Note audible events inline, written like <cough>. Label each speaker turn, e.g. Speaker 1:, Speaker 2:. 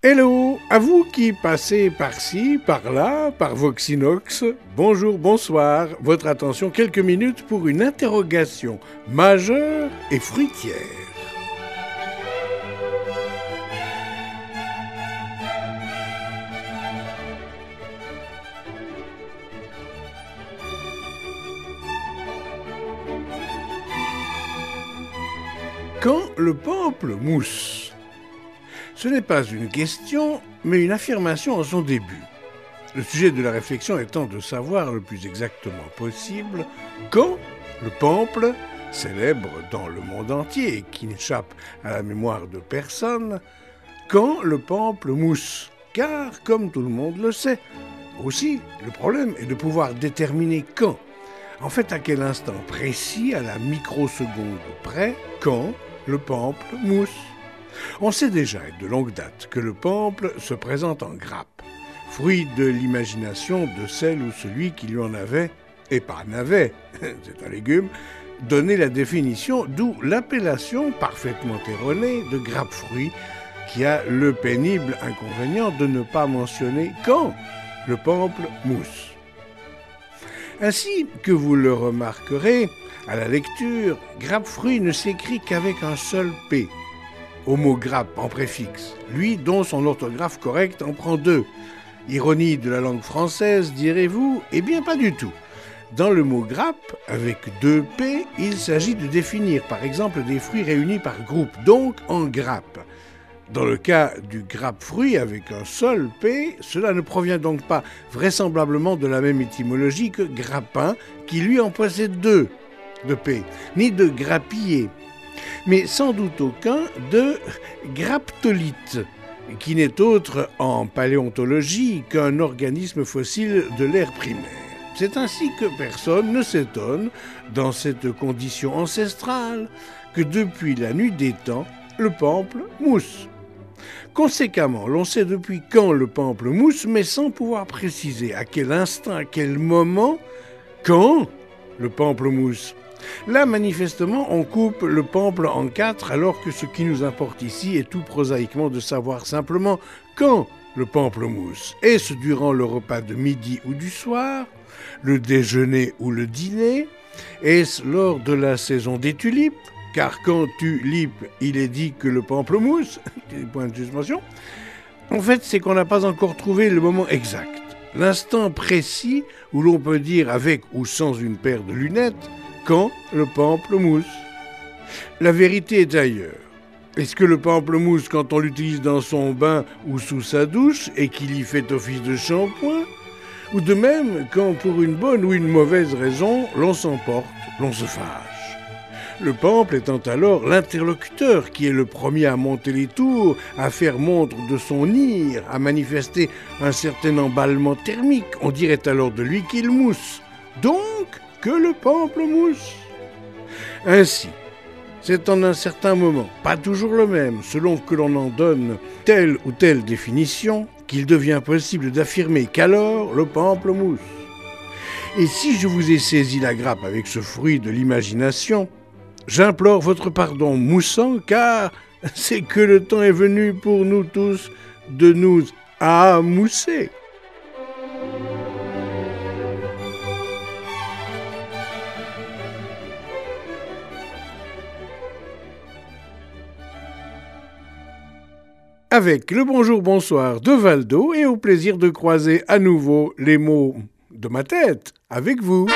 Speaker 1: Hello, à vous qui passez par-ci, par-là, par Voxinox, bonjour, bonsoir, votre attention quelques minutes pour une interrogation majeure et fruitière. Quand le peuple mousse ce n'est pas une question, mais une affirmation en son début. Le sujet de la réflexion étant de savoir le plus exactement possible quand le pample, célèbre dans le monde entier et qui n'échappe à la mémoire de personne, quand le pample mousse. Car, comme tout le monde le sait, aussi, le problème est de pouvoir déterminer quand. En fait, à quel instant précis, à la microseconde près, quand le pample mousse. On sait déjà de longue date que le pample se présente en grappe, fruit de l'imagination de celle ou celui qui lui en avait, et pas n'avait, <laughs> c'est un légume, donné la définition, d'où l'appellation parfaitement erronée de grappe-fruit, qui a le pénible inconvénient de ne pas mentionner quand le pample mousse. Ainsi que vous le remarquerez, à la lecture, grappe-fruit ne s'écrit qu'avec un seul P, homograppe en préfixe, lui dont son orthographe correcte en prend deux. Ironie de la langue française, direz-vous Eh bien, pas du tout. Dans le mot grappe, avec deux P, il s'agit de définir par exemple des fruits réunis par groupe, donc en grappe. Dans le cas du grappe-fruit avec un seul P, cela ne provient donc pas vraisemblablement de la même étymologie que grappin, qui lui en possède deux de P, ni de grappiller, mais sans doute aucun de graptolite, qui n'est autre en paléontologie qu'un organisme fossile de l'ère primaire. C'est ainsi que personne ne s'étonne, dans cette condition ancestrale, que depuis la nuit des temps, le pample mousse. Conséquemment, l'on sait depuis quand le pample mousse, mais sans pouvoir préciser à quel instant, à quel moment, quand le pample mousse. Là, manifestement, on coupe le pample en quatre, alors que ce qui nous importe ici est tout prosaïquement de savoir simplement quand le pamplemousse. Est-ce durant le repas de midi ou du soir, le déjeuner ou le dîner? Est-ce lors de la saison des tulipes? Car quand tulipe, il est dit que le pamplemousse, <laughs> point de suspension. En fait, c'est qu'on n'a pas encore trouvé le moment exact, l'instant précis où l'on peut dire avec ou sans une paire de lunettes quand le pamplemousse La vérité est ailleurs. Est-ce que le pamplemousse, quand on l'utilise dans son bain ou sous sa douche et qu'il y fait office de shampoing Ou de même quand pour une bonne ou une mauvaise raison, l'on s'emporte, l'on se fâche? Le pample étant alors l'interlocuteur qui est le premier à monter les tours, à faire montre de son ire, à manifester un certain emballement thermique, on dirait alors de lui qu'il mousse. Donc, que le pamplemousse. Ainsi, c'est en un certain moment, pas toujours le même, selon que l'on en donne telle ou telle définition, qu'il devient possible d'affirmer qu'alors le pamplemousse. Et si je vous ai saisi la grappe avec ce fruit de l'imagination, j'implore votre pardon moussant, car c'est que le temps est venu pour nous tous de nous amousser. avec le bonjour bonsoir de Valdo et au plaisir de croiser à nouveau les mots de ma tête avec vous.